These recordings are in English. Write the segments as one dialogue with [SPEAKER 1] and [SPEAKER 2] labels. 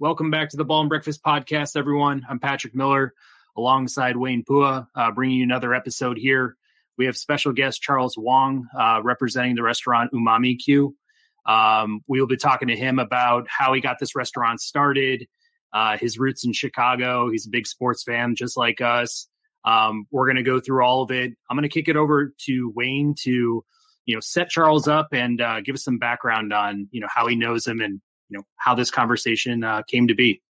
[SPEAKER 1] Welcome back to the Ball and Breakfast podcast, everyone. I'm Patrick Miller alongside Wayne Pua, uh, bringing you another episode here. We have special guest Charles Wong uh, representing the restaurant Umamicue. Um, we will be talking to him about how he got this restaurant started, uh, his roots in Chicago. He's a big sports fan, just like us. Um, we're going to go through all of it. I'm going to kick it over to Wayne to, you know, set Charles up and uh, give us some background on, you know, how he knows him and you know how this conversation uh, came to be.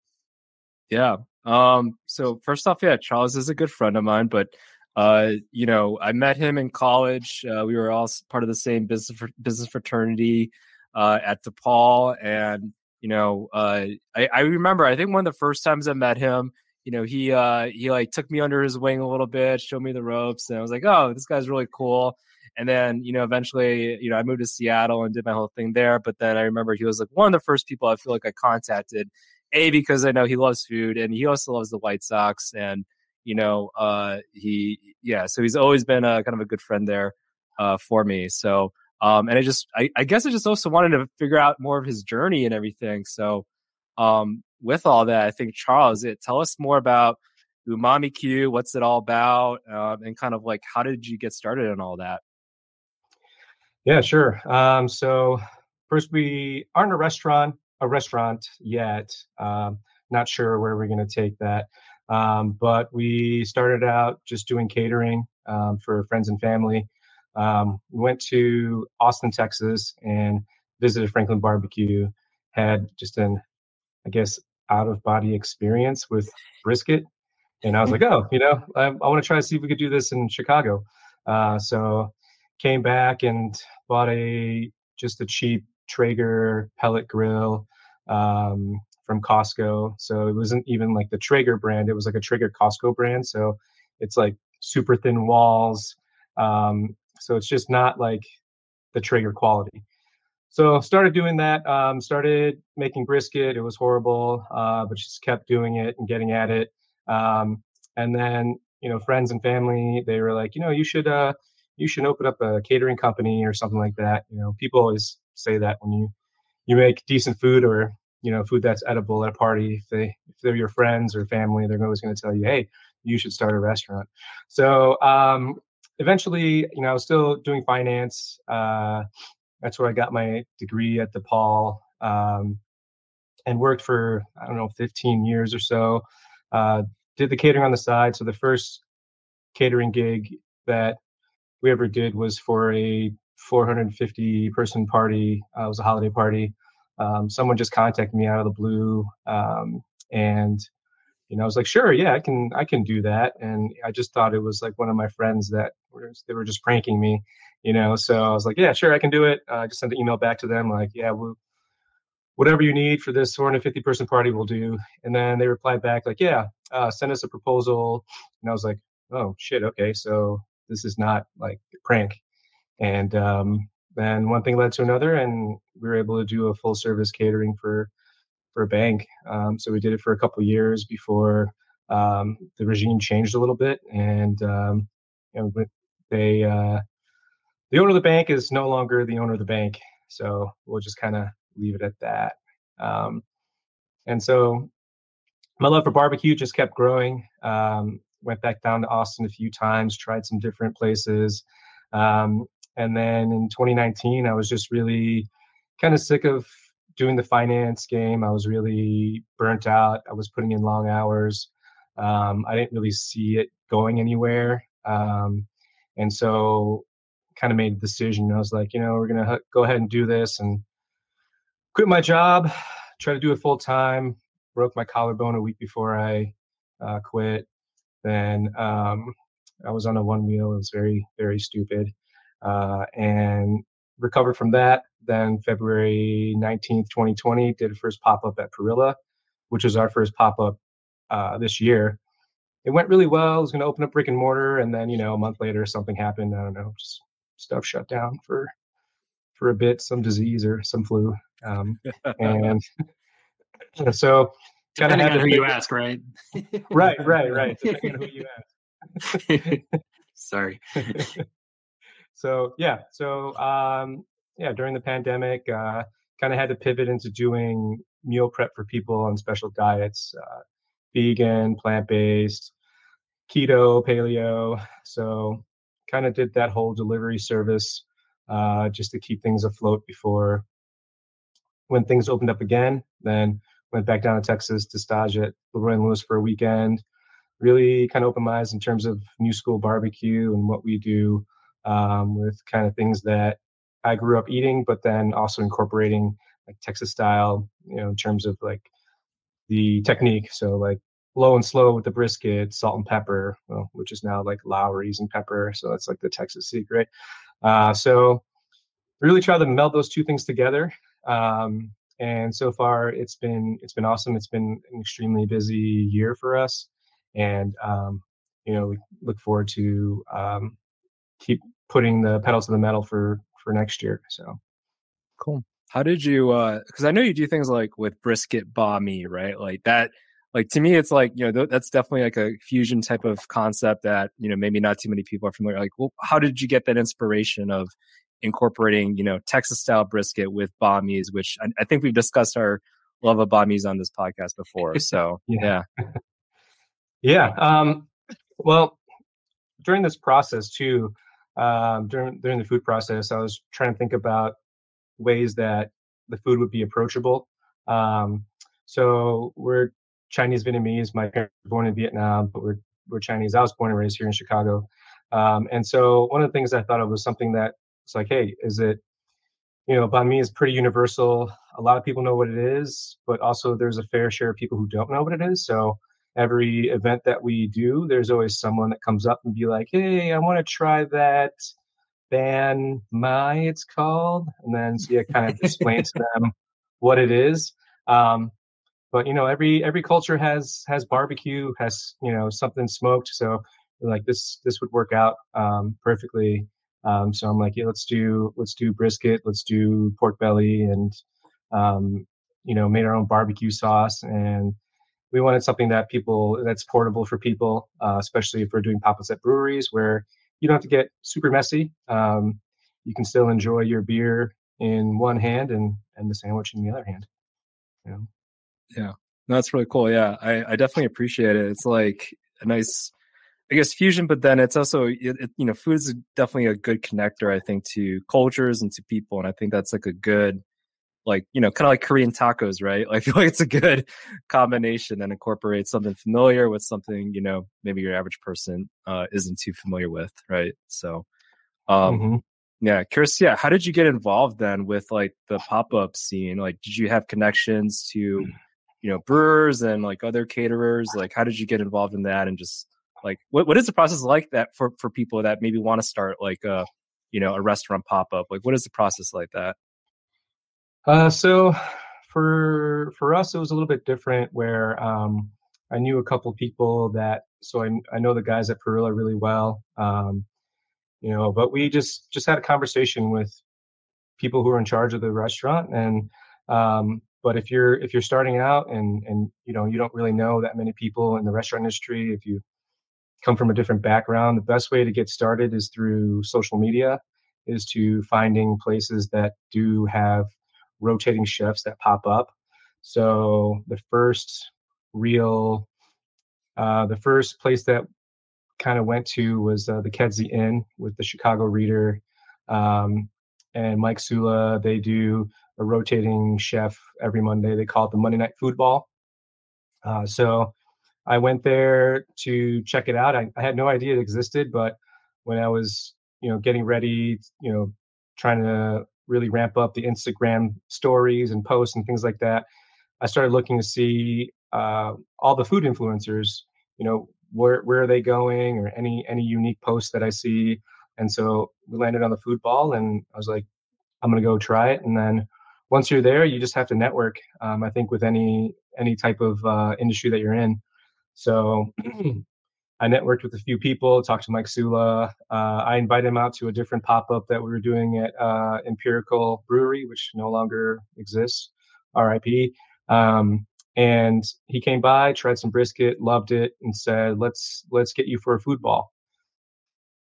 [SPEAKER 2] Yeah. Um, so first off, yeah, Charles is a good friend of mine, but uh, you know, I met him in college. Uh, we were all part of the same business business fraternity uh, at DePaul, and you know, uh, I, I remember. I think one of the first times I met him, you know, he uh, he like took me under his wing a little bit, showed me the ropes, and I was like, oh, this guy's really cool. And then, you know, eventually, you know, I moved to Seattle and did my whole thing there. But then I remember he was like one of the first people I feel like I contacted, A, because I know he loves food and he also loves the White Sox. And, you know, uh, he, yeah, so he's always been a kind of a good friend there uh, for me. So, um, and I just, I, I guess I just also wanted to figure out more of his journey and everything. So, um, with all that, I think Charles, it tell us more about Umamicue. What's it all about? Uh, and kind of like, how did you get started and all that?
[SPEAKER 3] Yeah, sure. Um, so first, we aren't a restaurant, a restaurant yet. Um, not sure where we're going to take that, um, but we started out just doing catering um, for friends and family. Um, we went to Austin, Texas, and visited Franklin Barbecue. Had just an, I guess, out of body experience with brisket, and I was like, oh, you know, I, I want to try to see if we could do this in Chicago. Uh, so came back and bought a just a cheap Traeger pellet grill um, from Costco. So it wasn't even like the Traeger brand; it was like a Traeger Costco brand. So it's like super thin walls. Um, so it's just not like the Traeger quality. So started doing that. Um, started making brisket. It was horrible, uh, but just kept doing it and getting at it. Um, and then you know, friends and family, they were like, you know, you should uh, you should open up a catering company or something like that. You know, people always say that when you you make decent food or you know food that's edible at a party. If they if they're your friends or family, they're always going to tell you, hey, you should start a restaurant. So um, eventually, you know, I was still doing finance. Uh, that's where I got my degree at DePaul um, and worked for I don't know 15 years or so. Uh, did the catering on the side. So the first catering gig that we ever did was for a 450 person party. Uh, it was a holiday party. Um, someone just contacted me out of the blue, um, and you know, I was like, sure, yeah, I can, I can do that. And I just thought it was like one of my friends that were, they were just pranking me, you know. So I was like, yeah, sure, I can do it. Uh, I just sent an email back to them, like, yeah, we'll, whatever you need for this 450 person party, we'll do. And then they replied back, like, yeah, uh, send us a proposal. And I was like, oh shit, okay, so this is not like a prank. And um, then one thing led to another, and we were able to do a full service catering for for a bank. Um, so we did it for a couple years before um, the regime changed a little bit, and um, you know, they uh, the owner of the bank is no longer the owner of the bank. So we'll just kind of leave it at that. Um, and so my love for barbecue just kept growing. Um, went back down to Austin a few times, tried some different places. Um, and then in 2019, I was just really kind of sick of doing the finance game. I was really burnt out. I was putting in long hours. Um, I didn't really see it going anywhere. Um, and so kind of made a decision. I was like, you know, we're going to go ahead and do this and quit my job, try to do it full time. Broke my collarbone a week before I uh, quit. Then um, I was on a one wheel. It was very, very stupid. Uh, and recovered from that. Then February 19th, 2020, did a first pop up at Perilla, which was our first pop up uh, this year. It went really well. I was going to open up brick and mortar, and then you know a month later something happened. I don't know, just stuff shut down for for a bit, some disease or some flu, um, and so
[SPEAKER 1] Depending on who you ask, right?
[SPEAKER 3] right, right, right. Depending on who you ask.
[SPEAKER 1] Sorry.
[SPEAKER 3] so yeah, so um, yeah, during the pandemic, uh, kind of had to pivot into doing meal prep for people on special diets, uh, vegan, plant based, keto, paleo. So kind of did that whole delivery service uh, just to keep things afloat before when things opened up again. Then went back down to Texas to stage at Leroy and Lewis for a weekend. Really kind of opened my eyes in terms of new school barbecue and what we do um, with kind of things that I grew up eating, but then also incorporating like Texas style, you know, in terms of like the technique. So like low and slow with the brisket, salt and pepper, well, which is now like Lawry's and pepper. So that's like the Texas secret. Uh, so really try to meld those two things together. Um, and so far it's been it's been awesome. It's been an extremely busy year for us, and um, you know we look forward to um, keep putting the pedal to the metal for for next year. So
[SPEAKER 2] cool. How did you? Because uh, I know you do things like with brisket banh mi, right? Like that like to me it's like you know th- that's definitely like a fusion type of concept that you know maybe not too many people are familiar like well how did you get that inspiration of incorporating you know texas style brisket with banh mi's which I, I, think we've discussed our love of banh mi's on this podcast before so yeah
[SPEAKER 3] yeah, yeah. Um, well during this process too um, during during the food process i was trying to think about ways that the food would be approachable um, so we're Chinese Vietnamese. My parents were born in Vietnam, but we're we're Chinese. I was born and raised here in Chicago. Um, and so one of the things I thought of was something that it's like, hey, is it, you know, banh mi is pretty universal. A lot of people know what it is, but also there's a fair share of people who don't know what it is. So every event that we do, there's always someone that comes up and be like, hey, I want to try that ban my it's called. And then so you kind of explain to them what it is. Um, but you know every every culture has has barbecue has you know something smoked so like this this would work out um, perfectly um, so i'm like yeah let's do let's do brisket let's do pork belly and um, you know made our own barbecue sauce and we wanted something that people that's portable for people uh, especially if we're doing pop-ups at breweries where you don't have to get super messy um, you can still enjoy your beer in one hand and and the sandwich in the other hand know
[SPEAKER 2] yeah, that's really cool. Yeah, I, I definitely appreciate it. It's like a nice, I guess, fusion, but then it's also, it, it, you know, food is definitely a good connector, I think, to cultures and to people. And I think that's like a good, like, you know, kind of like Korean tacos, right? I feel like it's a good combination and incorporates something familiar with something, you know, maybe your average person uh, isn't too familiar with, right? So, um, mm-hmm. Yeah, curious. Yeah, how did you get involved then with like the pop up scene? Like, did you have connections to you know brewers and like other caterers like how did you get involved in that and just like what, what is the process like that for for people that maybe want to start like a you know a restaurant pop-up? Like what is the process like that?
[SPEAKER 3] Uh so for for us it was a little bit different where um i knew a couple people that so i, I know the guys at perilla really well um you know but we just just had a conversation with people who are in charge of the restaurant and um but if you're if you're starting out and and you know you don't really know that many people in the restaurant industry if you come from a different background the best way to get started is through social media is to finding places that do have rotating chefs that pop up so the first real uh, the first place that kind of went to was uh, the Kedzie Inn with the Chicago Reader um, and Mike Sula. They do a rotating chef every Monday. They call it the Monday Night Food Ball. Uh, so I went there to check it out. I, I, had no idea it existed, but when I was, you know, getting ready, you know, trying to really ramp up the Instagram stories and posts and things like that, I started looking to see uh, all the food influencers. You know, where where are they going, or any any unique posts that I see. And so we landed on the food ball, and I was like, I'm gonna go try it. And then once you're there, you just have to network. Um, I think with any any type of uh, industry that you're in. So I networked with a few people, talked to Mike Sula. Uh, I invited him out to a different pop up that we were doing at uh, Empirical Brewery, which no longer exists. RIP. Um, and he came by, tried some brisket, loved it, and said, "Let's let's get you for a food ball."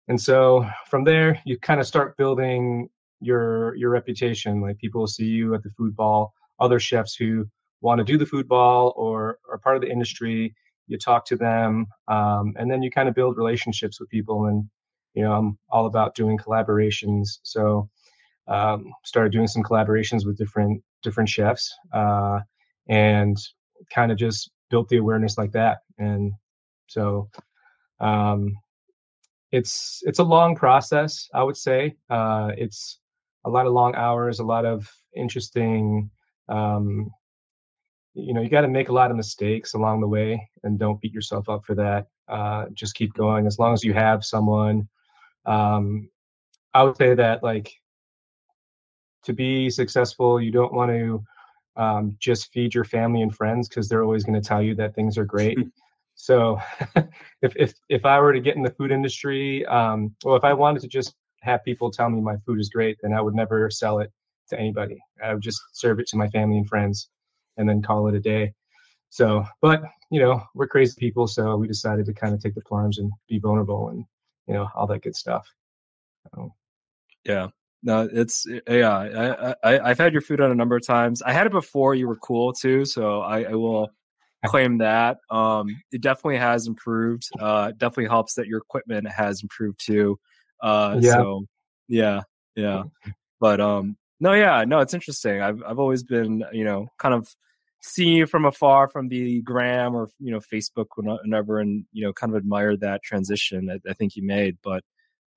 [SPEAKER 3] And so from there, you kind of start building your your reputation. Like people see you at the food ball. Other chefs who want to do the food ball or are part of the industry. You talk to them, um, and then you kind of build relationships with people. And you know, I'm all about doing collaborations. So um, started doing some collaborations with different different chefs, uh, and kind of just built the awareness like that. And so um, it's it's a long process, I would say. Uh, it's a lot of long hours, a lot of interesting. Um, you know, you got to make a lot of mistakes along the way, and don't beat yourself up for that. Uh, just keep going. As long as you have someone, um, I would say that like to be successful, you don't want to um, just feed your family and friends because they're always going to tell you that things are great. so if, if, if I were to get in the food industry, um, well, if I wanted to just have people tell me my food is great, then I would never sell it to anybody. I would just serve it to my family and friends and then call it a day. So, but you know, we're crazy people, so we decided to kind of take the plunge and be vulnerable and you know all that good stuff.
[SPEAKER 2] So. Yeah, no, it's yeah. I, I I've had your food on a number of times. I had it before you were cool too, so I, I will claim that. Um, it definitely has improved. Uh, definitely helps that your equipment has improved too. Uh, yeah. So yeah, yeah. But um, no, yeah, no, it's interesting. I've I've always been you know kind of seeing you from afar from the gram or you know Facebook whenever, and you know kind of admired that transition that I think you made. But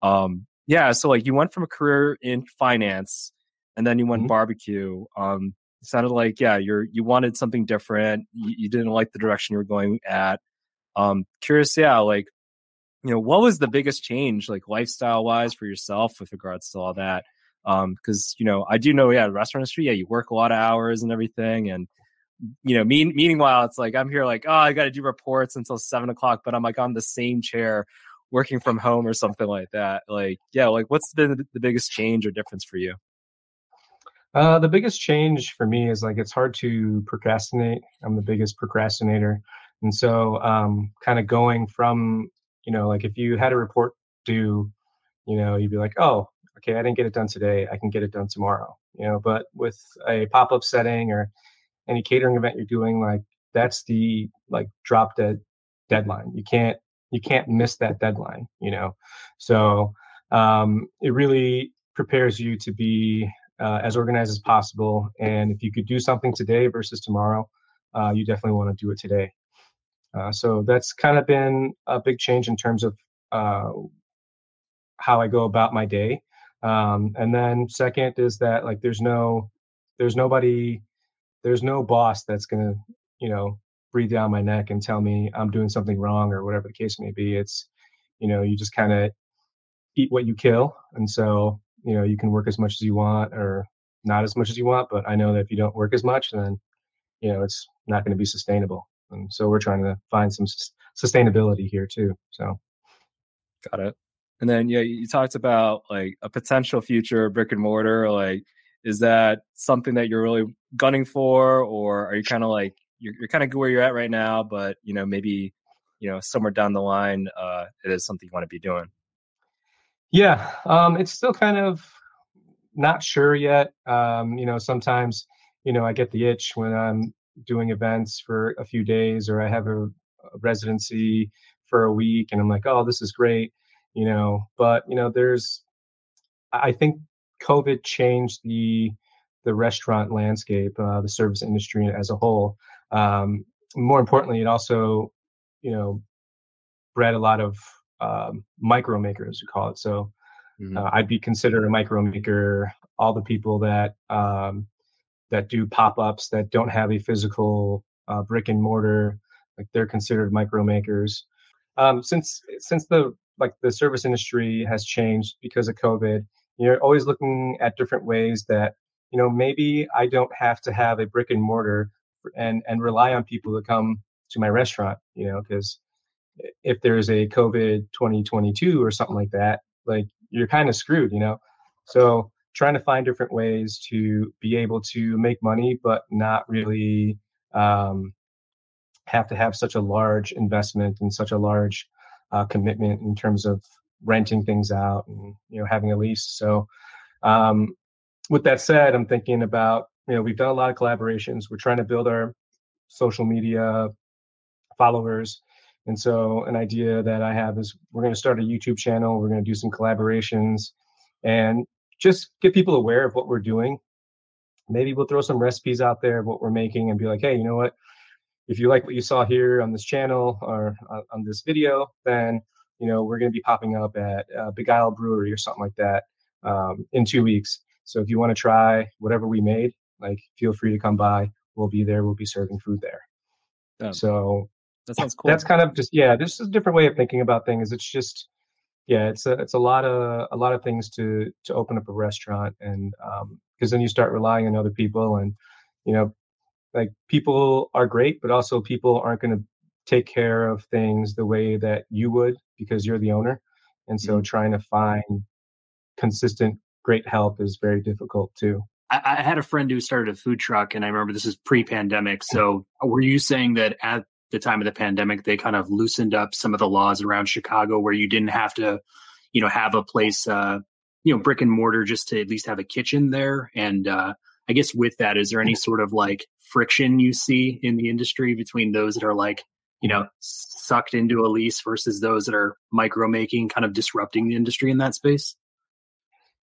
[SPEAKER 2] um, yeah, so like you went from a career in finance and then you went mm-hmm. barbecue. Um, sounded like yeah, you're you wanted something different. You, you didn't like the direction you were going at. Um, curious, yeah, like you know, what was the biggest change, like lifestyle wise, for yourself with regards to all that? Um, because you know, I do know, yeah, the restaurant industry, yeah, you work a lot of hours and everything, and you know, mean, meanwhile, it's like I'm here, like, oh, I got to do reports until seven o'clock, but I'm like on the same chair working from home or something like that like yeah like what's been the biggest change or difference for you?
[SPEAKER 3] Uh, the biggest change for me is like it's hard to procrastinate i'm the biggest procrastinator and so um, kind of going from you know like if you had a report due you know you'd be like oh okay i didn't get it done today i can get it done tomorrow you know but with a pop-up setting or any catering event you're doing like that's the like drop dead deadline. You can't you can't miss that deadline you know? So um, it really prepares you to be uh, as organized as possible and if you could do something today versus tomorrow uh, you definitely want to do it today. Uh, so that's kind of been a big change in terms of uh, how i go about my day um, and then second is that like there's no there's nobody there's no boss that's gonna you know breathe down my neck and tell me I'm doing something wrong or whatever the case may be. It's, you know, you just kind of eat what you kill. And so, you know, you can work as much as you want or not as much as you want. But I know that if you don't work as much, then, you know, it's not going to be sustainable. And so we're trying to find some sustainability here too. So,
[SPEAKER 2] got it. And then, yeah, you talked about like a potential future brick and mortar. Like, is that something that you're really gunning for, or are you kind of like you're, you're kind of where you're at right now, but you know maybe you know somewhere down the line uh, it is something you want to be doing.
[SPEAKER 3] Yeah, um, it's still kind of not sure yet. Um, you know, sometimes you know I get the itch when I'm doing events for a few days, or I have a, a residency for a week, and I'm like, oh, this is great. You know, but you know, there's I think COVID changed the the restaurant landscape, uh, the service industry as a whole. Um, more importantly, it also, you know, bred a lot of um, micro makers, we call it. So mm-hmm. uh, I'd be considered a micro maker. All the people that um, that do pop ups that don't have a physical uh, brick and mortar, like they're considered micro makers. Um, since since the like the service industry has changed because of COVID, you're always looking at different ways that you know maybe I don't have to have a brick and mortar and and rely on people to come to my restaurant you know because if there's a covid 2022 or something like that like you're kind of screwed you know? So trying to find different ways to be able to make money but not really um, have to have such a large investment and such a large uh, commitment in terms of renting things out and you know having a lease so um, with that said i'm thinking about you know we've done a lot of collaborations. We're trying to build our social media followers. And so, an idea that I have is we're going to start a YouTube channel. We're going to do some collaborations and just get people aware of what we're doing. Maybe we'll throw some recipes out there of what we're making and be like, hey, you know what? If you like what you saw here on this channel or on this video, then you know we're going to be popping up at uh, Begyle Brewery or something like that um, in two weeks. So if you want to try whatever we made, like feel free to come by. We'll be there. We'll be serving food there. Yeah. So
[SPEAKER 2] that sounds cool.
[SPEAKER 3] That's kind of just yeah. This is a different way of thinking about things. It's just yeah. It's a it's a lot of a lot of things to to open up a restaurant and because um, then you start relying on other people and you know like people are great, but also people aren't going to take care of things the way that you would because you're the owner. And so mm-hmm. trying to find consistent great help is very difficult too.
[SPEAKER 1] I, I, had a friend who started a food truck, and I remember this is pre-pandemic. So, were you saying that at the time of the pandemic, they kind of loosened up some of the laws around Chicago, where you didn't have to, you know, have a place, uh, you know, brick and mortar, just to at least have a kitchen there? And uh, I guess with that, is there any sort of like friction you see in the industry between those that are like, you know, sucked into a lease versus those that are micro making, kind of disrupting the industry in that space?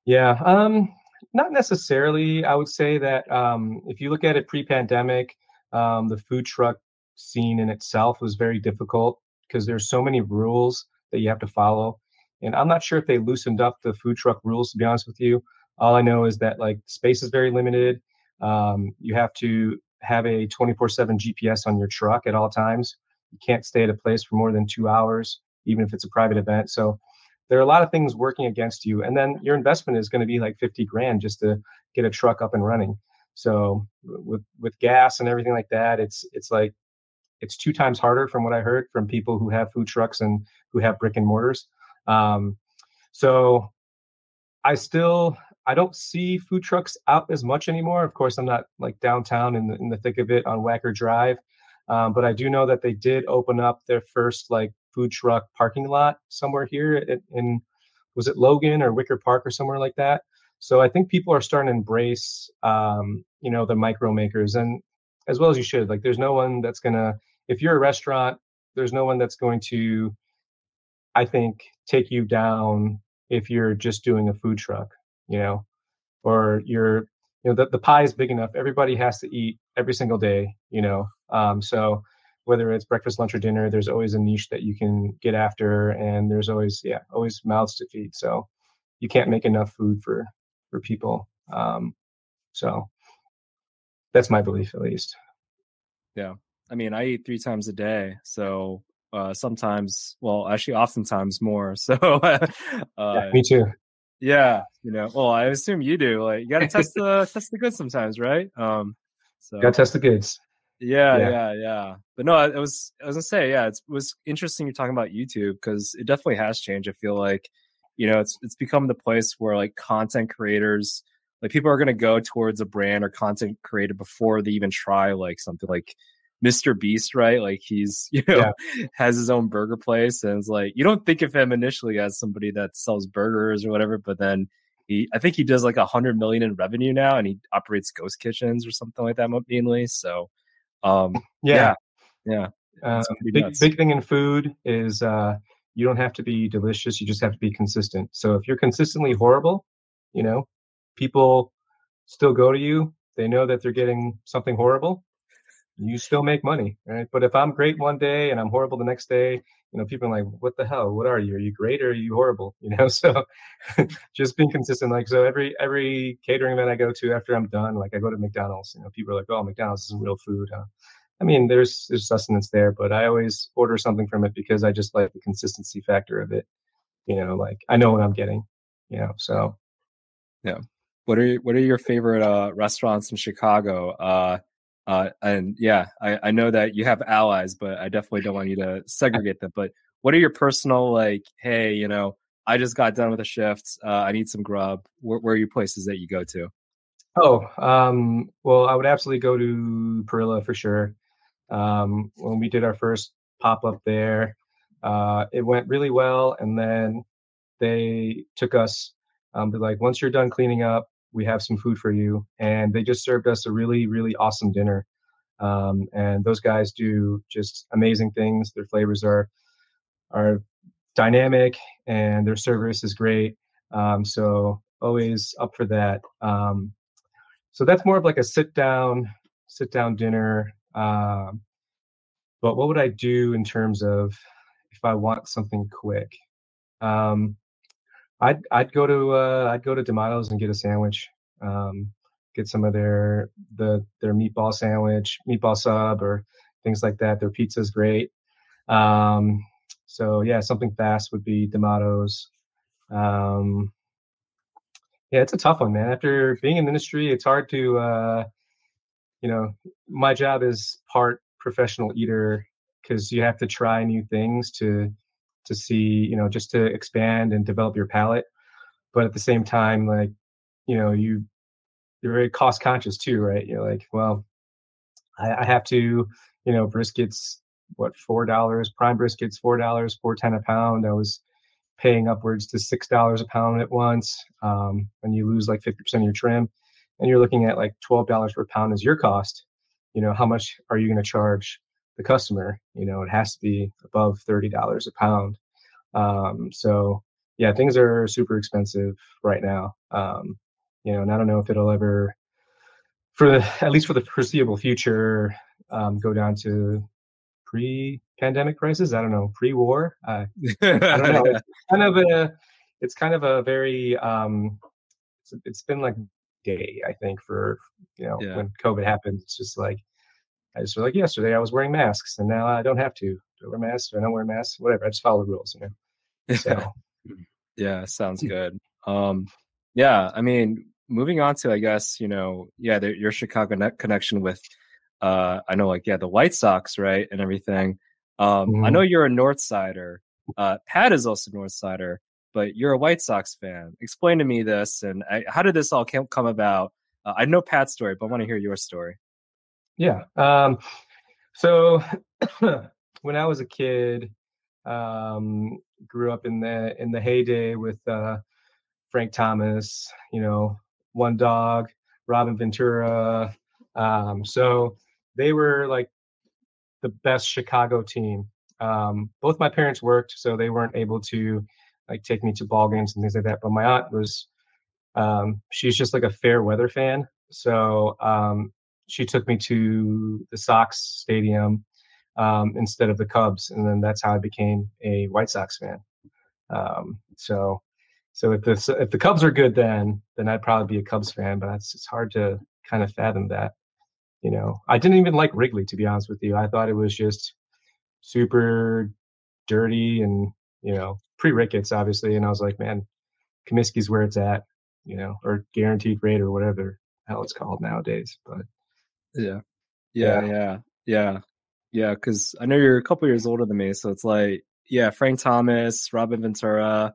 [SPEAKER 3] Yeah, um, not necessarily. I would say that um, if you look at it pre-pandemic, um, the food truck scene in itself was very difficult because there's so many rules that you have to follow. And I'm not sure if they loosened up the food truck rules. To be honest with you, all I know is that like space is very limited. Um, you have to have a 24/7 GPS on your truck at all times. You can't stay at a place for more than two hours, even if it's a private event. So there are a lot of things working against you and then your investment is going to be like 50 grand just to get a truck up and running so with with gas and everything like that it's it's like it's two times harder from what i heard from people who have food trucks and who have brick and mortars um, so i still i don't see food trucks out as much anymore of course i'm not like downtown in the, in the thick of it on wacker drive um, but i do know that they did open up their first like food truck parking lot somewhere here in, in was it Logan or Wicker Park or somewhere like that. So I think people are starting to embrace, um, you know, the micro makers, and as well as you should. Like, there's no one that's gonna, if you're a restaurant, there's no one that's going to, I think, take you down if you're just doing a food truck, you know, or you're, you know, the, the pie is big enough. Everybody has to eat every single day, you know. Um, so whether it's breakfast, lunch, or dinner, there's always a niche that you can get after, and there's always yeah, always mouths to feed. So you can't make enough food for for people. Um, so that's my belief, at least.
[SPEAKER 2] Yeah, I mean, I eat three times a day, so uh, sometimes, well, actually, oftentimes more. So, uh,
[SPEAKER 3] yeah, me too.
[SPEAKER 2] Yeah, you know, well, I assume you do. Like, you got to test the test the goods sometimes, right? Um,
[SPEAKER 3] so got to test the goods.
[SPEAKER 2] Yeah, yeah, yeah, yeah. But no, it was I was gonna say, yeah, it was interesting you're talking about YouTube because it definitely has changed. I feel like, you know, it's it's become the place where like content creators, like people are gonna go towards a brand or content creator before they even try like something like Mr. Beast, right? Like he's, you know, yeah. has his own burger place and it's like you don't think of him initially as somebody that sells burgers or whatever, but then he I think he does like a hundred million in revenue now and he operates ghost kitchens or something like that mainly. So um, yeah, yeah. yeah.
[SPEAKER 3] Uh, big big thing in food is uh, you don't have to be delicious. You just have to be consistent. So if you're consistently horrible, you know, people still go to you. They know that they're getting something horrible. You still make money, right? But if I'm great one day and I'm horrible the next day, you know, people are like, "What the hell? What are you? Are you great or are you horrible?" You know, so just being consistent. Like, so every every catering event I go to after I'm done, like I go to McDonald's. You know, people are like, "Oh, McDonald's isn't real food." Huh? I mean, there's there's sustenance there, but I always order something from it because I just like the consistency factor of it. You know, like I know what I'm getting. You know, so
[SPEAKER 2] yeah. What are what are your favorite uh, restaurants in Chicago? Uh, uh, and yeah, I, I know that you have allies, but I definitely don't want you to segregate them. But what are your personal like? Hey, you know, I just got done with a shift. Uh, I need some grub. Where, where, are your places that you go to?
[SPEAKER 3] Oh, um, well, I would absolutely go to Perilla for sure. Um, when we did our first pop up there, uh, it went really well, and then they took us. Um, like, once you're done cleaning up, we have some food for you. And they just served us a really, really awesome dinner. Um, and those guys do just amazing things. Their flavors are are dynamic, and their service is great. Um, so always up for that. Um, so that's more of like a sit down, sit down dinner. Um, but what would I do in terms of if I want something quick? Um, I'd I'd go to uh, I'd go to D'Amato's and get a sandwich. Um, get some of their the their meatball sandwich, meatball sub, or things like that. Their pizza is great. Um, so yeah, something fast would be D'Amato's. Um, yeah, it's a tough one, man. After being in the industry, it's hard to, uh, you know, my job is part professional eater because you have to try new things to to see, you know, just to expand and develop your palate. But at the same time, like, you know, you you're very cost conscious too, right? You're like, well, I, I have to, you know, briskets, what four dollars? Prime briskets, four dollars, four ten a pound. I was paying upwards to six dollars a pound at once, um, and you lose like fifty percent of your trim, and you're looking at like twelve dollars per pound as your cost. You know, how much are you going to charge the customer? You know, it has to be above thirty dollars a pound. Um, so yeah, things are super expensive right now. Um, you know, and I don't know if it'll ever, for the, at least for the foreseeable future, um, go down to pre-pandemic prices. I don't know, pre-war. Uh, I don't know. It's kind of a, it's kind of a very, um, it's, it's been like day, I think, for you know yeah. when COVID happened. It's just like I just was like yesterday I was wearing masks, and now I don't have to. Do I wear masks? Do I don't wear masks? Whatever. I just follow the rules, you know. So.
[SPEAKER 2] yeah, sounds good. Um, yeah, I mean, moving on to, I guess, you know, yeah, the, your Chicago connection with, uh, I know, like, yeah, the White Sox, right, and everything. Um, mm-hmm. I know you're a North Sider. Uh, Pat is also North Sider, but you're a White Sox fan. Explain to me this, and I, how did this all come about? Uh, I know Pat's story, but I want to hear your story.
[SPEAKER 3] Yeah. Um, so when I was a kid, um, grew up in the in the heyday with uh, Frank Thomas, you know, one dog, Robin Ventura. Um, so they were like the best Chicago team. Um, both my parents worked, so they weren't able to like take me to ball games and things like that. But my aunt was, um, she's just like a fair weather fan. So um, she took me to the Sox stadium um, instead of the Cubs, and then that's how I became a White Sox fan. Um, so so if the if the Cubs are good, then then I'd probably be a Cubs fan. But it's it's hard to kind of fathom that. You know, I didn't even like Wrigley to be honest with you. I thought it was just super dirty and you know pre Ricketts obviously. And I was like, man, Comiskey's where it's at. You know, or guaranteed rate or whatever hell it's called nowadays. But
[SPEAKER 2] yeah, yeah, yeah, yeah, yeah. Because I know you're a couple years older than me, so it's like yeah, Frank Thomas, Robin Ventura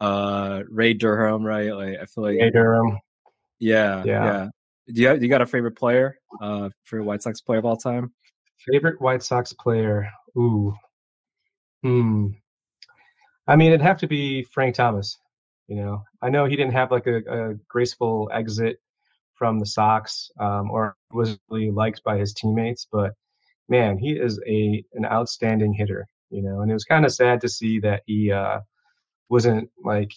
[SPEAKER 2] uh Ray Durham, right? Like I feel like
[SPEAKER 3] Ray Durham.
[SPEAKER 2] Yeah, yeah. yeah. Do you have, you got a favorite player? Uh, for White Sox player of all time?
[SPEAKER 3] Favorite White Sox player? Ooh, hmm. I mean, it'd have to be Frank Thomas. You know, I know he didn't have like a, a graceful exit from the Sox, um, or was really liked by his teammates, but man, he is a an outstanding hitter. You know, and it was kind of sad to see that he uh, wasn't like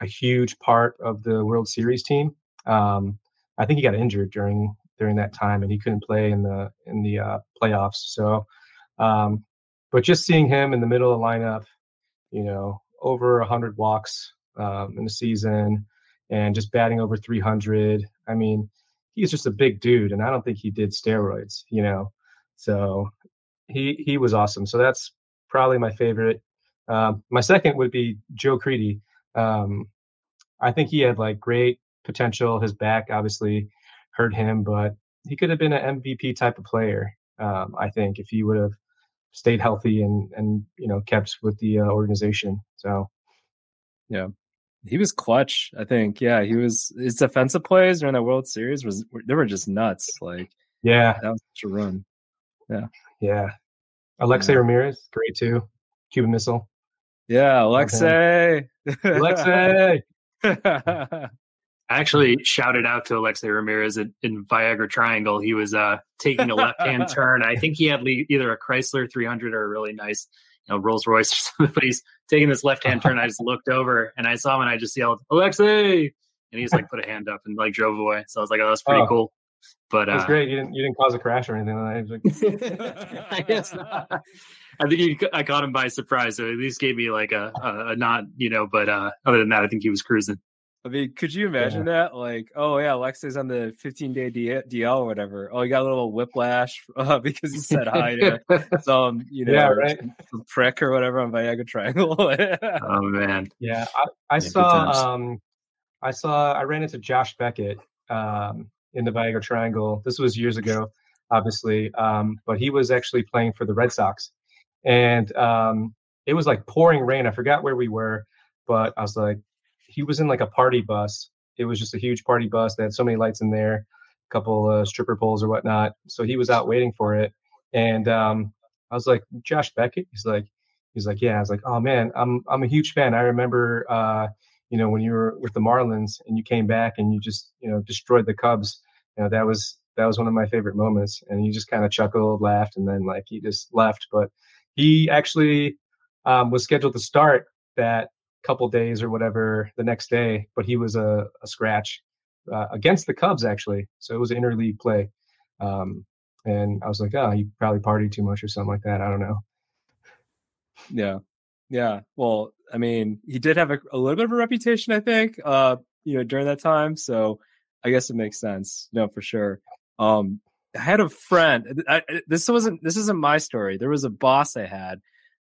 [SPEAKER 3] a huge part of the World Series team. Um, I think he got injured during during that time, and he couldn't play in the in the uh, playoffs. So, um, but just seeing him in the middle of the lineup, you know, over hundred walks um, in the season, and just batting over 300. I mean, he's just a big dude, and I don't think he did steroids. You know, so he he was awesome. So that's probably my favorite um, my second would be Joe Crede. Um, I think he had like great potential. His back obviously hurt him, but he could have been an MVP type of player. Um, I think if he would have stayed healthy and and you know kept with the uh, organization. So
[SPEAKER 2] yeah, he was clutch. I think yeah, he was his defensive plays during that World Series was they were just nuts. Like
[SPEAKER 3] yeah,
[SPEAKER 2] that was such a run. Yeah,
[SPEAKER 3] yeah. Alexei yeah. Ramirez, great too. Cuban Missile.
[SPEAKER 2] Yeah, Alexei.
[SPEAKER 3] Alexei.
[SPEAKER 1] I actually shouted out to Alexei Ramirez in, in Viagra Triangle. He was uh, taking a left hand turn. I think he had le- either a Chrysler 300 or a really nice, you know, Rolls Royce or something. But he's taking this left hand turn. I just looked over and I saw him and I just yelled, Alexei! And he's like put a hand up and like drove away. So I was like, oh, that's pretty oh, cool. But
[SPEAKER 3] that's uh, great. You didn't you didn't cause a crash or anything like
[SPEAKER 1] that. I guess not. I think he, I caught him by surprise. So at least gave me like a, a, a not, you know. But uh, other than that, I think he was cruising.
[SPEAKER 2] I mean, could you imagine yeah. that? Like, oh yeah, Alexei's on the 15 day DL or whatever. Oh, he got a little whiplash uh, because he said hi to some, you know,
[SPEAKER 3] yeah, right.
[SPEAKER 2] some prick or whatever on Viagra Triangle.
[SPEAKER 1] oh man,
[SPEAKER 3] yeah. I, I saw, um, I saw, I ran into Josh Beckett um, in the Viagra Triangle. This was years ago, obviously, um, but he was actually playing for the Red Sox, and um, it was like pouring rain. I forgot where we were, but I was like, he was in like a party bus. It was just a huge party bus They had so many lights in there, a couple uh, stripper poles or whatnot. So he was out waiting for it, and um, I was like, Josh Beckett. He's like, he's like, yeah. I was like, oh man, I'm I'm a huge fan. I remember, uh, you know, when you were with the Marlins and you came back and you just you know destroyed the Cubs. You know that was that was one of my favorite moments. And he just kind of chuckled, laughed, and then like he just left. But he actually um, was scheduled to start that couple days or whatever the next day, but he was a, a scratch uh, against the Cubs actually. So it was interleague play. Um, and I was like, oh, he probably partied too much or something like that. I don't know.
[SPEAKER 2] Yeah. Yeah. Well, I mean, he did have a, a little bit of a reputation, I think, uh, you know, during that time. So I guess it makes sense. No, for sure. Um, I had a friend. I, this wasn't. This isn't my story. There was a boss I had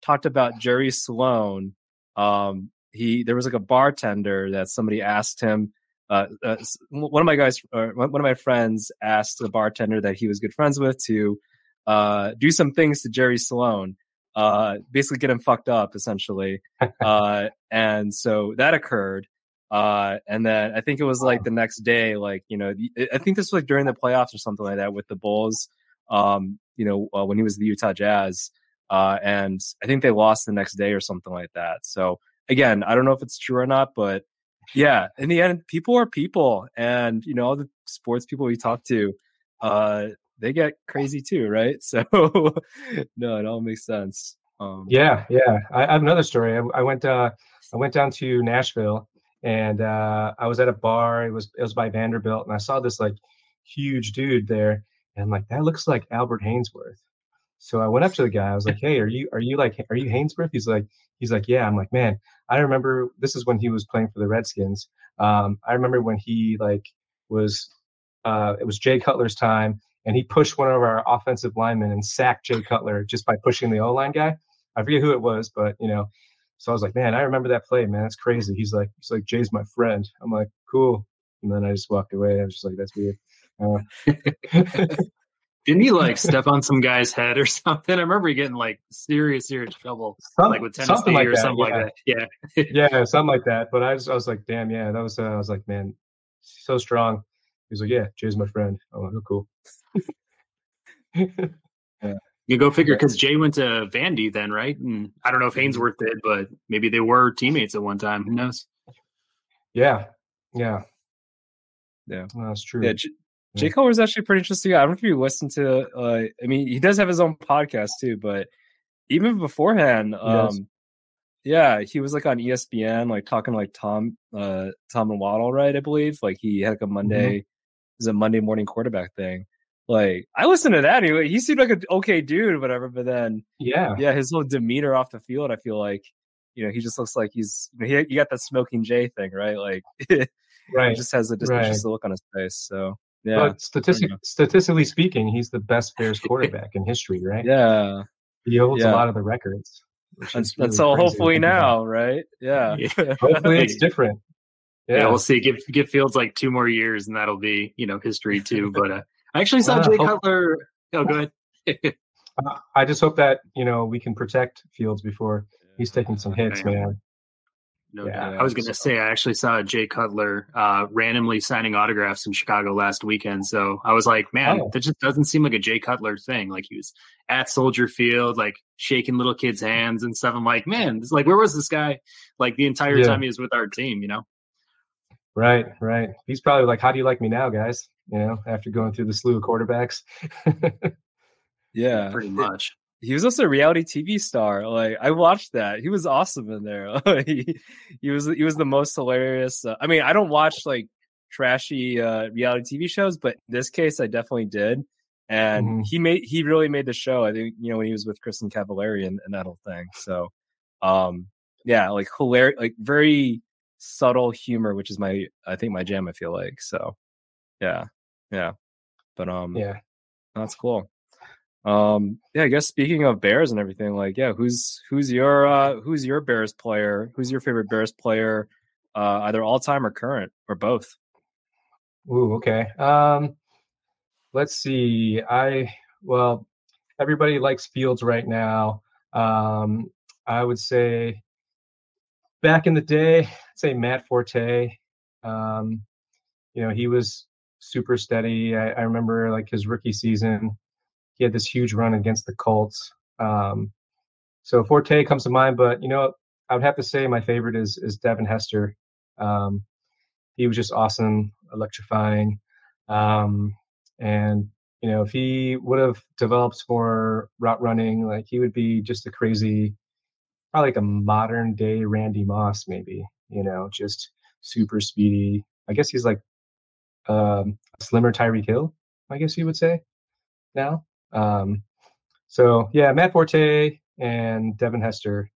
[SPEAKER 2] talked about Jerry Sloan um, he there was like a bartender that somebody asked him. Uh, uh, one of my guys, or one of my friends, asked the bartender that he was good friends with to uh, do some things to Jerry Sloan, uh, basically get him fucked up, essentially. Uh, and so that occurred. Uh, and then I think it was like the next day, like you know, I think this was like during the playoffs or something like that with the Bulls. Um, you know, when he was the Utah Jazz, and I think they lost the next day or something like that. So again, I don't know if it's true or not, but yeah, in the end, people are people, and you know all the sports people we talk to, uh, they get crazy too, right? So no, it all makes sense.
[SPEAKER 3] Um, yeah, yeah. I, I, have another story. I, I went, uh, I went down to Nashville, and uh, I was at a bar. It was it was by Vanderbilt, and I saw this like huge dude there, and I'm like, that looks like Albert Haynesworth. So I went up to the guy. I was like, "Hey, are you are you like are you Haynesworth?" He's like, he's like, "Yeah." I'm like, "Man, I remember this is when he was playing for the Redskins. Um, I remember when he like was uh, it was Jay Cutler's time, and he pushed one of our offensive linemen and sacked Jay Cutler just by pushing the O line guy. I forget who it was, but you know. So I was like, "Man, I remember that play, man. That's crazy." He's like, "He's like Jay's my friend." I'm like, "Cool." And then I just walked away. I was just like, "That's weird." Uh,
[SPEAKER 1] Didn't he like step on some guy's head or something? I remember he getting like serious, serious trouble, Some, like with Tennessee like or that, something yeah. like that. Yeah,
[SPEAKER 3] yeah, something like that. But I, just, I was like, damn, yeah, that was. Uh, I was like, man, so strong. He was like, yeah, Jay's my friend. I'm like, oh, cool.
[SPEAKER 1] yeah. You go figure, because Jay went to Vandy then, right? And I don't know if mm-hmm. Haynesworth did, but maybe they were teammates at one time. Who knows?
[SPEAKER 3] Yeah, yeah,
[SPEAKER 2] yeah.
[SPEAKER 3] that's true.
[SPEAKER 2] Yeah, Jay Cutler is actually pretty interesting. I don't know if you listen to. Uh, I mean, he does have his own podcast too, but even beforehand, um, yeah, he was like on ESPN, like talking like Tom, uh, Tom and Waddle, right? I believe like he had like a Monday, mm-hmm. is a Monday morning quarterback thing. Like I listened to that. He he seemed like an okay dude, whatever. But then,
[SPEAKER 3] yeah,
[SPEAKER 2] yeah, his little demeanor off the field, I feel like you know he just looks like he's he, you got that smoking J thing, right? Like,
[SPEAKER 3] right,
[SPEAKER 2] he just has a just, right. look on his face. So yeah.
[SPEAKER 3] But statistic, statistically speaking, he's the best Bears quarterback in history, right?
[SPEAKER 2] Yeah.
[SPEAKER 3] He holds yeah. a lot of the records.
[SPEAKER 2] And, really so hopefully now, about. right? Yeah.
[SPEAKER 3] hopefully it's different.
[SPEAKER 1] Yeah. yeah. we'll see. Give give Fields like two more years, and that'll be you know history too. But uh, I actually saw Jay hope- Cutler. Oh, go ahead.
[SPEAKER 3] uh, I just hope that you know we can protect Fields before he's taking some hits, man.
[SPEAKER 1] No yeah, doubt. I was going to say, I actually saw Jay Cutler uh, randomly signing autographs in Chicago last weekend. So I was like, man, oh. that just doesn't seem like a Jay Cutler thing. Like he was at Soldier Field, like shaking little kids' hands and stuff. I'm like, man, it's like, where was this guy? Like the entire yeah. time he was with our team, you know?
[SPEAKER 3] Right, right. He's probably like, "How do you like me now, guys?" You know, after going through the slew of quarterbacks.
[SPEAKER 2] yeah,
[SPEAKER 1] pretty much.
[SPEAKER 2] He was also a reality TV star. Like I watched that. He was awesome in there. he, he was he was the most hilarious. Uh, I mean, I don't watch like trashy uh, reality TV shows, but in this case, I definitely did. And mm-hmm. he made he really made the show. I think you know when he was with Kristin Cavallari and, and that whole thing. So, um, yeah, like hilarious, like very subtle humor, which is my I think my jam. I feel like so. Yeah, yeah, but um,
[SPEAKER 3] yeah,
[SPEAKER 2] that's cool. Um, yeah, I guess speaking of Bears and everything, like, yeah, who's who's your uh who's your Bears player? Who's your favorite Bears player? Uh, either all time or current or both.
[SPEAKER 3] Ooh, okay. Um, let's see. I well, everybody likes Fields right now. Um, I would say back in the day, I'd say Matt Forte. Um, you know, he was super steady. I, I, remember like his rookie season, he had this huge run against the Colts. Um, so Forte comes to mind, but you know, I would have to say my favorite is is Devin Hester. Um, he was just awesome, electrifying. Um, and you know, if he would have developed more route running, like he would be just a crazy, probably like a modern day Randy Moss, maybe. You know, just super speedy. I guess he's like um, slimmer Tyreek Hill. I guess you would say now. Um, so yeah, Matt Forte and Devin Hester.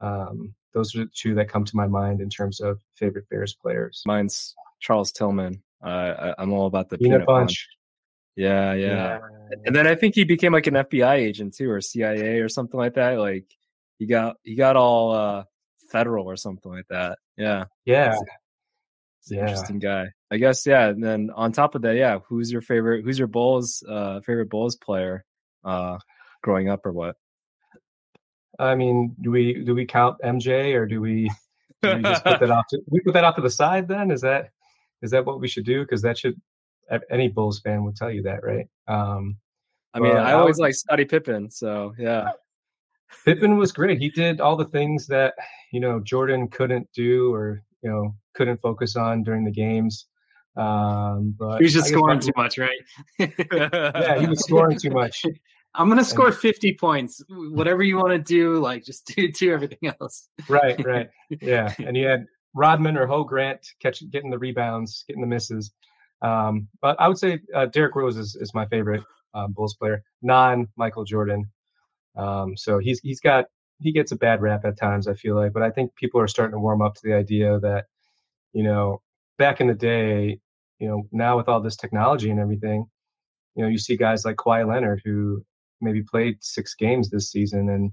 [SPEAKER 3] Um, those are the two that come to my mind in terms of favorite Bears players.
[SPEAKER 2] Mine's Charles Tillman. Uh, I, am all about the
[SPEAKER 3] peanut, peanut bunch. bunch.
[SPEAKER 2] Yeah, yeah, yeah, And then I think he became like an FBI agent too, or CIA or something like that. Like he got he got all uh, federal or something like that. Yeah,
[SPEAKER 3] yeah,
[SPEAKER 2] yeah. interesting guy. I guess yeah. And then on top of that, yeah, who's your favorite? Who's your Bulls uh, favorite Bulls player uh, growing up or what?
[SPEAKER 3] I mean, do we do we count MJ or do we, do we just put that off? To, we put that off to the side. Then is that is that what we should do? Because that should any Bulls fan would tell you that, right? Um,
[SPEAKER 2] I mean, I always like Scottie Pippen, so yeah.
[SPEAKER 3] Pippen was great. He did all the things that you know Jordan couldn't do, or you know couldn't focus on during the games. Um, but
[SPEAKER 1] he was just scoring too much, right?
[SPEAKER 3] yeah, he was scoring too much.
[SPEAKER 1] I'm gonna score 50 points. Whatever you want to do, like just do do everything else.
[SPEAKER 3] right, right, yeah. And you had Rodman or Ho Grant catching, getting the rebounds, getting the misses. Um, but I would say uh, Derrick Rose is, is my favorite uh, Bulls player, non Michael Jordan. Um, so he's he's got he gets a bad rap at times. I feel like, but I think people are starting to warm up to the idea that you know back in the day, you know now with all this technology and everything, you know you see guys like Kawhi Leonard who maybe played six games this season and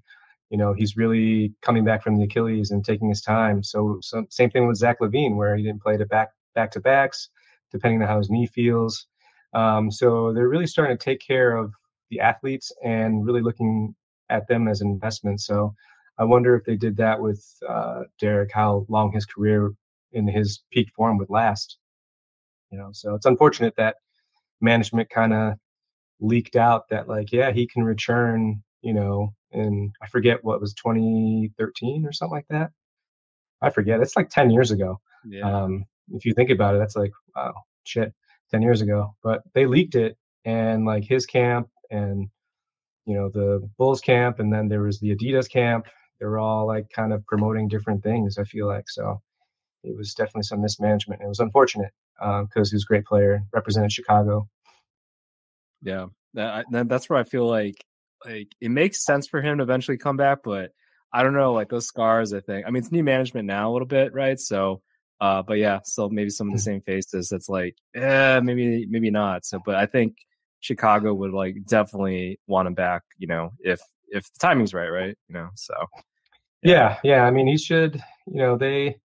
[SPEAKER 3] you know he's really coming back from the Achilles and taking his time. So, so same thing with Zach LaVine where he didn't play to back back to backs, depending on how his knee feels. Um, so they're really starting to take care of the athletes and really looking at them as an investment. So I wonder if they did that with uh, Derrick, how long his career in his peak form would last. You know, so it's unfortunate that management kind of leaked out that like, yeah, he can return, you know, and I forget what was 2013 or something like that. I forget. It's like 10 years ago. Yeah. Um, if you think about it, that's like, wow, shit, 10 years ago. But they leaked it and like his camp and, you know, the Bulls camp, and then there was the Adidas camp. They were all like kind of promoting different things, I feel like. So it was definitely some mismanagement. It was unfortunate because um, he was a great player, represented Chicago.
[SPEAKER 2] Yeah, that, that's where I feel like like it makes sense for him to eventually come back, but I don't know, like those scars. I think. I mean, it's new management now a little bit, right? So, uh, but yeah, still maybe some of the hmm. same faces. It's like, eh, maybe maybe not. So, but I think Chicago would like definitely want him back. You know, if if the timing's right, right? You know, so.
[SPEAKER 3] Yeah, yeah. yeah I mean, he should. You know, they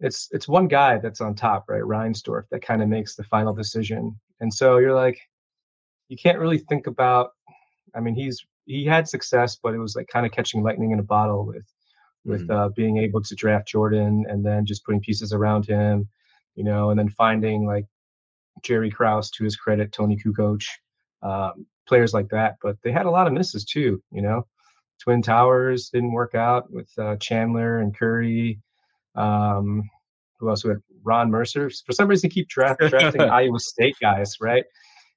[SPEAKER 3] it's it's one guy that's on top, right? Reinsdorf that kind of makes the final decision. And so you're like, you can't really think about. I mean, he's he had success, but it was like kind of catching lightning in a bottle with with mm-hmm. uh, being able to draft Jordan and then just putting pieces around him, you know, and then finding like Jerry Krause to his credit, Toni Kukoc, um, players like that. But they had a lot of misses too, you know. Twin Towers didn't work out with uh, Chandler and Curry. Um, who else? We had Ron Mercer. For some reason, keep draft, drafting Iowa State guys, right?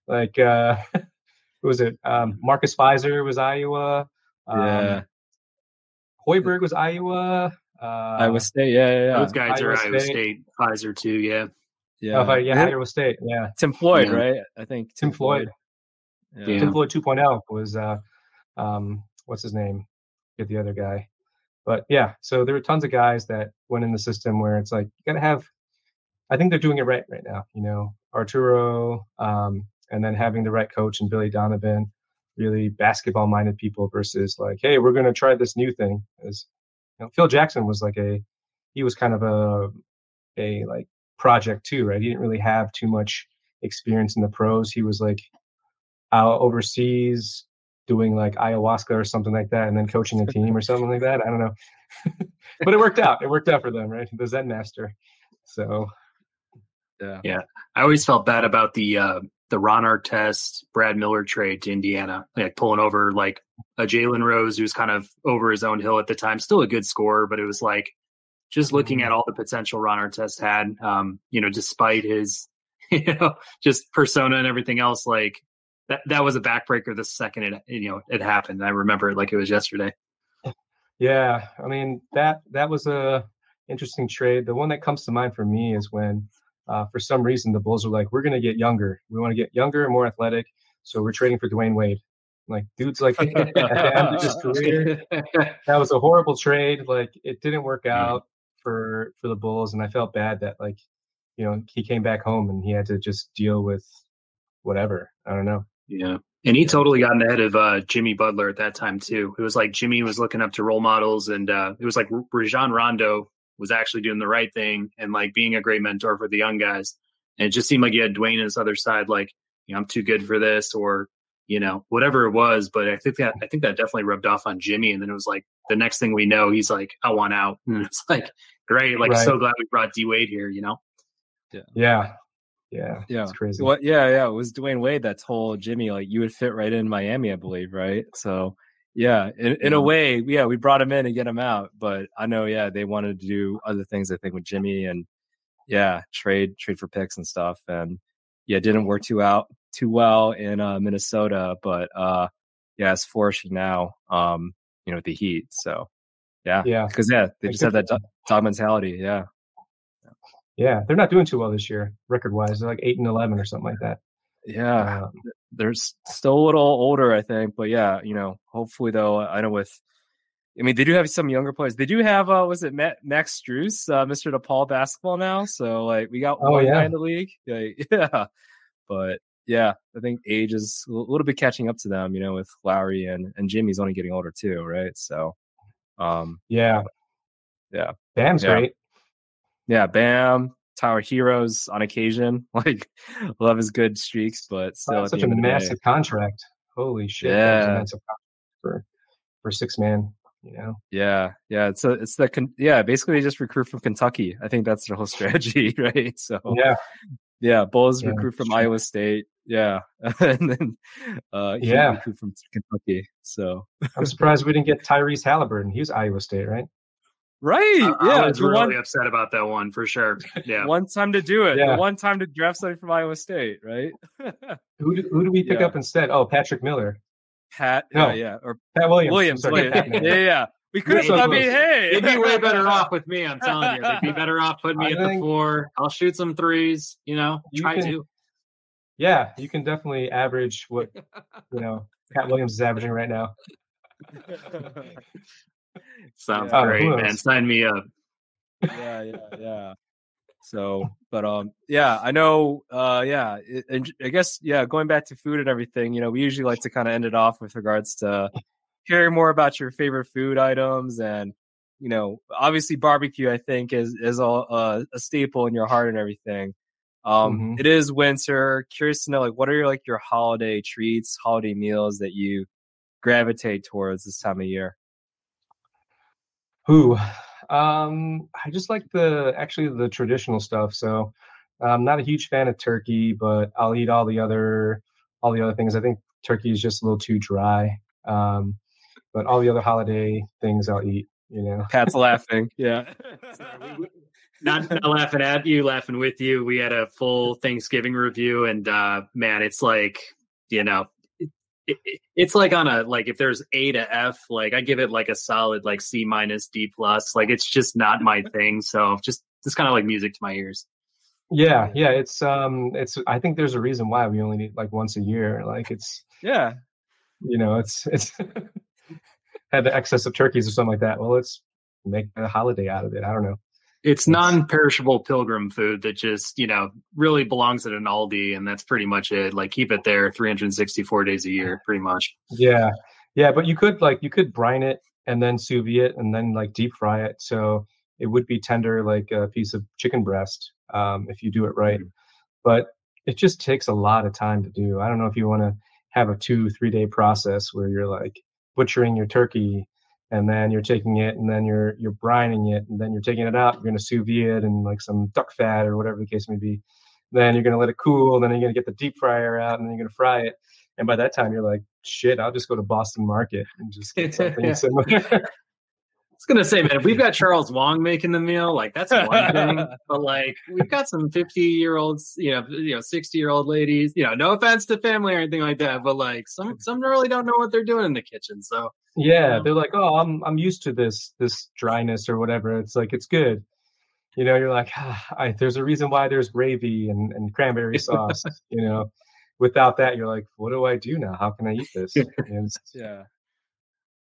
[SPEAKER 3] Like, uh, who was it? Um, Marcus Fizer was Iowa. Um,
[SPEAKER 2] Yeah.
[SPEAKER 3] Hoiberg was Iowa. Uh,
[SPEAKER 2] Iowa State. Yeah, yeah, yeah.
[SPEAKER 1] Those guys
[SPEAKER 3] Iowa
[SPEAKER 1] are Iowa
[SPEAKER 3] State.
[SPEAKER 1] State, Fizer too. Yeah.
[SPEAKER 2] Yeah.
[SPEAKER 3] Oh, yeah,
[SPEAKER 2] Is it
[SPEAKER 3] Iowa State. Yeah,
[SPEAKER 2] Tim Floyd,
[SPEAKER 1] Yeah.
[SPEAKER 2] right? I think
[SPEAKER 3] Tim Floyd.
[SPEAKER 2] Yeah.
[SPEAKER 1] Yeah.
[SPEAKER 3] Tim Floyd 2.0 was uh, um, what's his name? Get the other guy. But yeah, so there were tons of guys that went in the system where it's like you got to have. I think they're doing it right right now. You know, Arturo, um, and then having the right coach and Billy Donovan, really basketball minded people versus like, hey, we're going to try this new thing. As you know, Phil Jackson was like a, he was kind of a, a like project too, right? He didn't really have too much experience in the pros. He was like out overseas doing like ayahuasca or something like that, and then coaching a team or something like that. I don't know, but it worked out. It worked out for them, right? The Zen master. So
[SPEAKER 2] Yeah. yeah.
[SPEAKER 1] I always felt bad about the uh, the Ron Artest Brad Miller trade to Indiana, like pulling over like a Jalen Rose who's kind of over his own hill at the time, still a good scorer, but it was like just looking
[SPEAKER 3] Mhm.
[SPEAKER 1] at all the potential Ron Artest had, um, you know, despite his you know just persona and everything else, like that that was a backbreaker the second it you know it happened. I remember it like it was yesterday.
[SPEAKER 3] yeah, I mean that that was a interesting trade. The one that comes to mind for me is when, uh, for some reason, the Bulls were like, "We're going to get younger. We want to get younger and more athletic, so we're trading for Dwyane Wade." Like, dude's like at the end of his career, that was a horrible trade. Like it didn't work out for for the Bulls, and I felt bad that like you know he came back home and he had to just deal with whatever. I don't know.
[SPEAKER 1] Yeah. And he totally got ahead of uh, Jimmy Butler at that time too. It was like Jimmy was looking up to role models, and uh, it was like Rajon Rondo was actually doing the right thing and like being a great mentor for the young guys. And it just seemed like you had Dwyane on his other side, like you know, I'm too good for this, or you know, whatever it was. But I think that I think that definitely rubbed off on Jimmy. And then it was like the next thing we know, he's like, I want out, and it's like great, like
[SPEAKER 3] Right.
[SPEAKER 1] so glad we brought D Wade here. You know.
[SPEAKER 3] Yeah, yeah,
[SPEAKER 2] Yeah.
[SPEAKER 3] It's crazy.
[SPEAKER 2] What? Yeah, yeah. It was Dwyane Wade that told Jimmy like you would fit right in Miami, I believe, right? So, yeah, in, in a way, yeah, we brought him in and get him out, but I know, yeah, they wanted to do other things. I think with Jimmy and yeah, trade trade for picks and stuff, and yeah, didn't work too out too well in uh, Minnesota, but uh, yeah, it's flourishing now. Um, you know, with the Heat. So, yeah,
[SPEAKER 3] Yeah.
[SPEAKER 2] because yeah, they
[SPEAKER 3] Like,
[SPEAKER 2] just have that do- dog mentality. Yeah,
[SPEAKER 3] Yeah, they're not doing too well this year, record wise. They're like eight and eleven or something like that.
[SPEAKER 2] yeah.
[SPEAKER 3] Um,
[SPEAKER 2] they're still a little older, I think. But yeah, you know, hopefully though, I know with, I mean, they do have some younger players. They do have, uh, was it Matt, Max Strus, uh, Mr. DePaul basketball now? So like, we got
[SPEAKER 3] Oh,
[SPEAKER 2] one
[SPEAKER 3] yeah.
[SPEAKER 2] guy in the league. Yeah, yeah. But yeah, I think age is a little bit catching up to them. You know, with Lowry and and Jimmy's only getting older too, right? So, um,
[SPEAKER 3] yeah,
[SPEAKER 2] Yeah.
[SPEAKER 3] Bam's
[SPEAKER 2] Yeah.
[SPEAKER 3] great.
[SPEAKER 2] yeah, Bam. Tyler Herro's on occasion, like love his good streaks, but still
[SPEAKER 3] such a massive contract. Holy shit! that was a
[SPEAKER 2] Yeah.
[SPEAKER 3] for for six man. You know.
[SPEAKER 2] Yeah, yeah, it's a, it's the con- yeah. Basically, they just recruit from Kentucky. I think that's their whole strategy, right? So
[SPEAKER 3] Yeah.
[SPEAKER 2] Yeah, Bulls
[SPEAKER 3] Yeah,
[SPEAKER 2] recruit from
[SPEAKER 3] sure.
[SPEAKER 2] Iowa State. Yeah, and then uh,
[SPEAKER 3] Yeah.
[SPEAKER 2] recruit from Kentucky. So
[SPEAKER 3] I'm surprised we didn't get Tyrese Halliburton. He was Iowa State, right?
[SPEAKER 2] right,
[SPEAKER 1] I,
[SPEAKER 2] yeah,
[SPEAKER 1] I was really
[SPEAKER 2] one
[SPEAKER 1] upset about that one for sure. Yeah.
[SPEAKER 2] one time to do it.
[SPEAKER 3] Yeah.
[SPEAKER 2] One time to draft somebody from Iowa State, right?
[SPEAKER 3] Who do, who do we pick
[SPEAKER 2] Yeah.
[SPEAKER 3] up instead? Oh, Patrick Miller,
[SPEAKER 2] Pat,
[SPEAKER 3] No.
[SPEAKER 2] yeah, yeah, or
[SPEAKER 3] Pat Williams.
[SPEAKER 2] Williams.
[SPEAKER 3] sorry,
[SPEAKER 2] Williams.
[SPEAKER 3] Pat
[SPEAKER 2] yeah, yeah. We could have.
[SPEAKER 3] so
[SPEAKER 2] I mean,
[SPEAKER 3] close.
[SPEAKER 2] hey,
[SPEAKER 1] They'd be way better off with me. I'm telling you, they'd be better off putting me
[SPEAKER 3] I
[SPEAKER 1] at the
[SPEAKER 3] think-
[SPEAKER 1] four. I'll shoot some threes. You know,
[SPEAKER 3] You
[SPEAKER 1] try
[SPEAKER 3] can-
[SPEAKER 1] to.
[SPEAKER 3] Yeah, you can definitely average what you know Pat Williams is averaging right now.
[SPEAKER 1] Sounds
[SPEAKER 2] Yeah.
[SPEAKER 3] Oh,
[SPEAKER 1] great,
[SPEAKER 3] who
[SPEAKER 1] man. Sign me up.
[SPEAKER 2] yeah, yeah, yeah. So, but um, yeah, I know. Uh, yeah, it, and I guess yeah, going back to food and everything. You know, we usually like to kind of end it off with regards to hearing more about your favorite food items and you know, obviously barbecue. I think is is all uh, a staple in your heart and everything. Um,
[SPEAKER 3] Mhm.
[SPEAKER 2] it is winter. Curious to know, like, what are your like your holiday treats, holiday meals that you gravitate towards this time of year?
[SPEAKER 3] Who? Um, I just like the actually the traditional stuff. So I'm not a huge fan of turkey, but I'll eat all the other all the other things. I think turkey is just a little too dry. Um, but all the other holiday things I'll eat. You know.
[SPEAKER 2] Pat's laughing. Yeah.
[SPEAKER 1] not, not laughing at you, laughing with you. We had a full Thanksgiving review, and uh, man, it's like you know, it, it, it's like on a like if there's A to F, like I give it like a solid like C minus D plus. Like it's just not my thing. So just it's kind of like music to my ears.
[SPEAKER 3] Yeah, yeah, it's um, it's. I think there's a reason why we only need like once a year. Like it's
[SPEAKER 2] yeah,
[SPEAKER 3] you know, it's it's had the excess of turkeys or something like that. Well, let's make a holiday out of it. I don't know.
[SPEAKER 1] It's non-perishable pilgrim food that just you know really belongs at an Aldi, and that's pretty much it. Like keep it there 364 days a year, pretty much.
[SPEAKER 3] Yeah, yeah, but you could like you could brine it and then sous vide it and then like deep fry it, so it would be tender like a piece of chicken breast um, if you do it right. Mm-hmm. But it just takes a lot of time to do. I don't know if you want to have a two three day process where you're like butchering your turkey and then you're taking it and then you're you're brining it and then you're taking it out you're going to sous vide it in like some duck fat or whatever the case may be. Then you're going to let it cool then you're going to get the deep fryer out and then you're going to fry it. And by that time you're like shit i'll just go to boston market and just get something similar
[SPEAKER 1] was gonna say, man, if we've got Charles Wong making the meal, like that's one thing. but like we've got some fifty-year-olds, you know, you know, sixty-year-old ladies. You know, no offense to family or anything like that, but like some some really don't know what they're doing in the kitchen. So
[SPEAKER 3] yeah, they're like, oh, I'm I'm used to this this dryness or whatever. It's like it's good. You know, you're like, ah, I, there's a reason why there's gravy and, and cranberry sauce. you know, without that, you're like, what do I do now? How can I eat this?
[SPEAKER 2] yeah.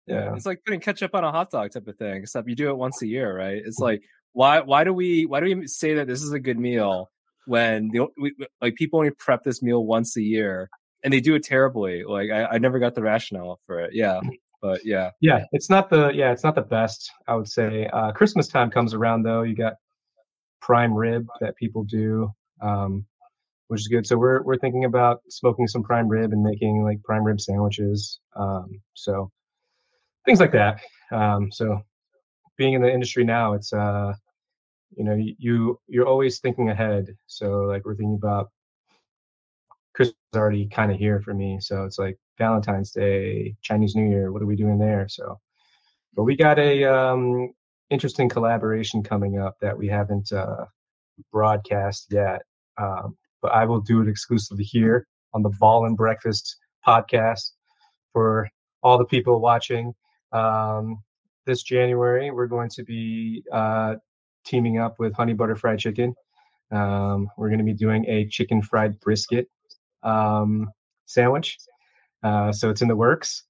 [SPEAKER 2] Yeah. It's like putting ketchup on a hot dog type of thing, except you do it once a year, right? It's like why why do we why do we say that this is a good meal when the we, like people only prep this meal once a year and they do it terribly? Like I, I never got the rationale for it. Yeah. But yeah.
[SPEAKER 3] Yeah, it's not the yeah, it's not the best, I would say. Uh Christmas time comes around though, you got prime rib that people do. Um which is good. So we're we're thinking about smoking some prime rib and making like prime rib sandwiches. Um, so things like that. Um, so being in the industry now, it's uh, you know, you you're always thinking ahead. So like we're thinking about Christmas already kind of here for me. So it's like Valentine's Day, Chinese New Year. What are we doing there? So, but we got a um, interesting collaboration coming up that we haven't uh, broadcast yet. Um, but I will do it exclusively here on the Ball and Breakfast podcast for all the people watching. Um, this January, we're going to be uh, teaming up with Honey Butter Fried Chicken. Um, we're going to be doing a chicken fried brisket um, sandwich. Uh, so it's in the works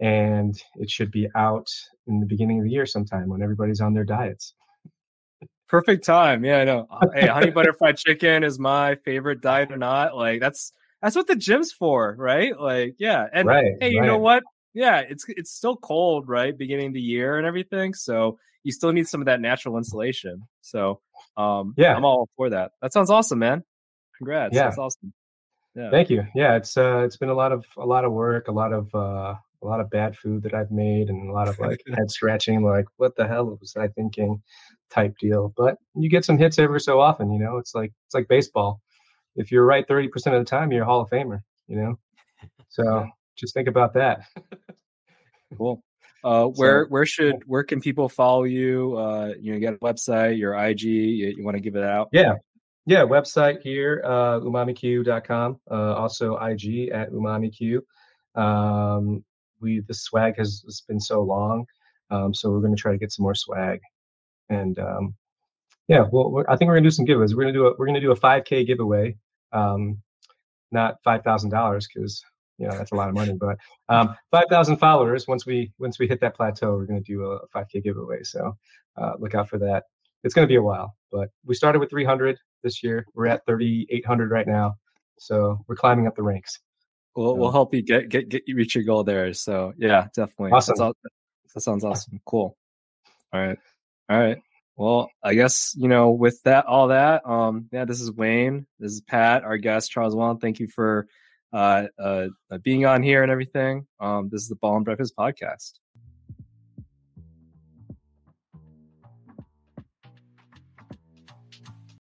[SPEAKER 3] and it should be out in the beginning of the year sometime when everybody's on their diets.
[SPEAKER 2] Perfect time. Yeah, I know. Uh, hey, honey butter fried chicken is my favorite diet or not. Like that's that's what the gym's for, right? Like, yeah. And right, hey, you right. know what? Yeah, it's it's still cold, right? Beginning of the year and everything. So you still need some of that natural insulation. So um yeah, I'm all for that. That sounds awesome, man. Congrats. Yeah. That's awesome.
[SPEAKER 3] Yeah. Thank you. Yeah, it's uh it's been a lot of a lot of work, a lot of uh a lot of bad food that I've made and a lot of like head scratching, like what the hell was I thinking type deal. But you get some hits every so often, you know. It's like it's like baseball. If you're right 30% of the time, you're a Hall of Famer, you know. So just think about that.
[SPEAKER 2] cool. Uh, where so, where should where can people follow you? Uh, you know, get a website, your IG. You, you want to give it out?
[SPEAKER 3] Yeah, yeah. Website here, uh, umamicue.com. Uh, also IG at umamiq. Um, we the swag has, has been so long, um, so we're going to try to get some more swag, and um, yeah, well, I think we're going to do some giveaways. We're going to do a we're going to do a 5K giveaway, um, not five thousand dollars because you know that's a lot of money but um, 5000 followers once we once we hit that plateau we're going to do a 5k giveaway so uh, look out for that. It's going to be a while but we started with 300 this year. We're at 3800 right now so we're climbing up the ranks.
[SPEAKER 2] We'll, we'll help you get get get you reach your goal there so yeah definitely.
[SPEAKER 3] Awesome.
[SPEAKER 2] All, that sounds awesome. Cool. All right. All right. Well, I guess you know with that all that, um, yeah, this is Wayne, this is Pat, our guest Charles Wong. Thank you for uh, uh, being on here and everything. Um, this is the Ball and Breakfast podcast.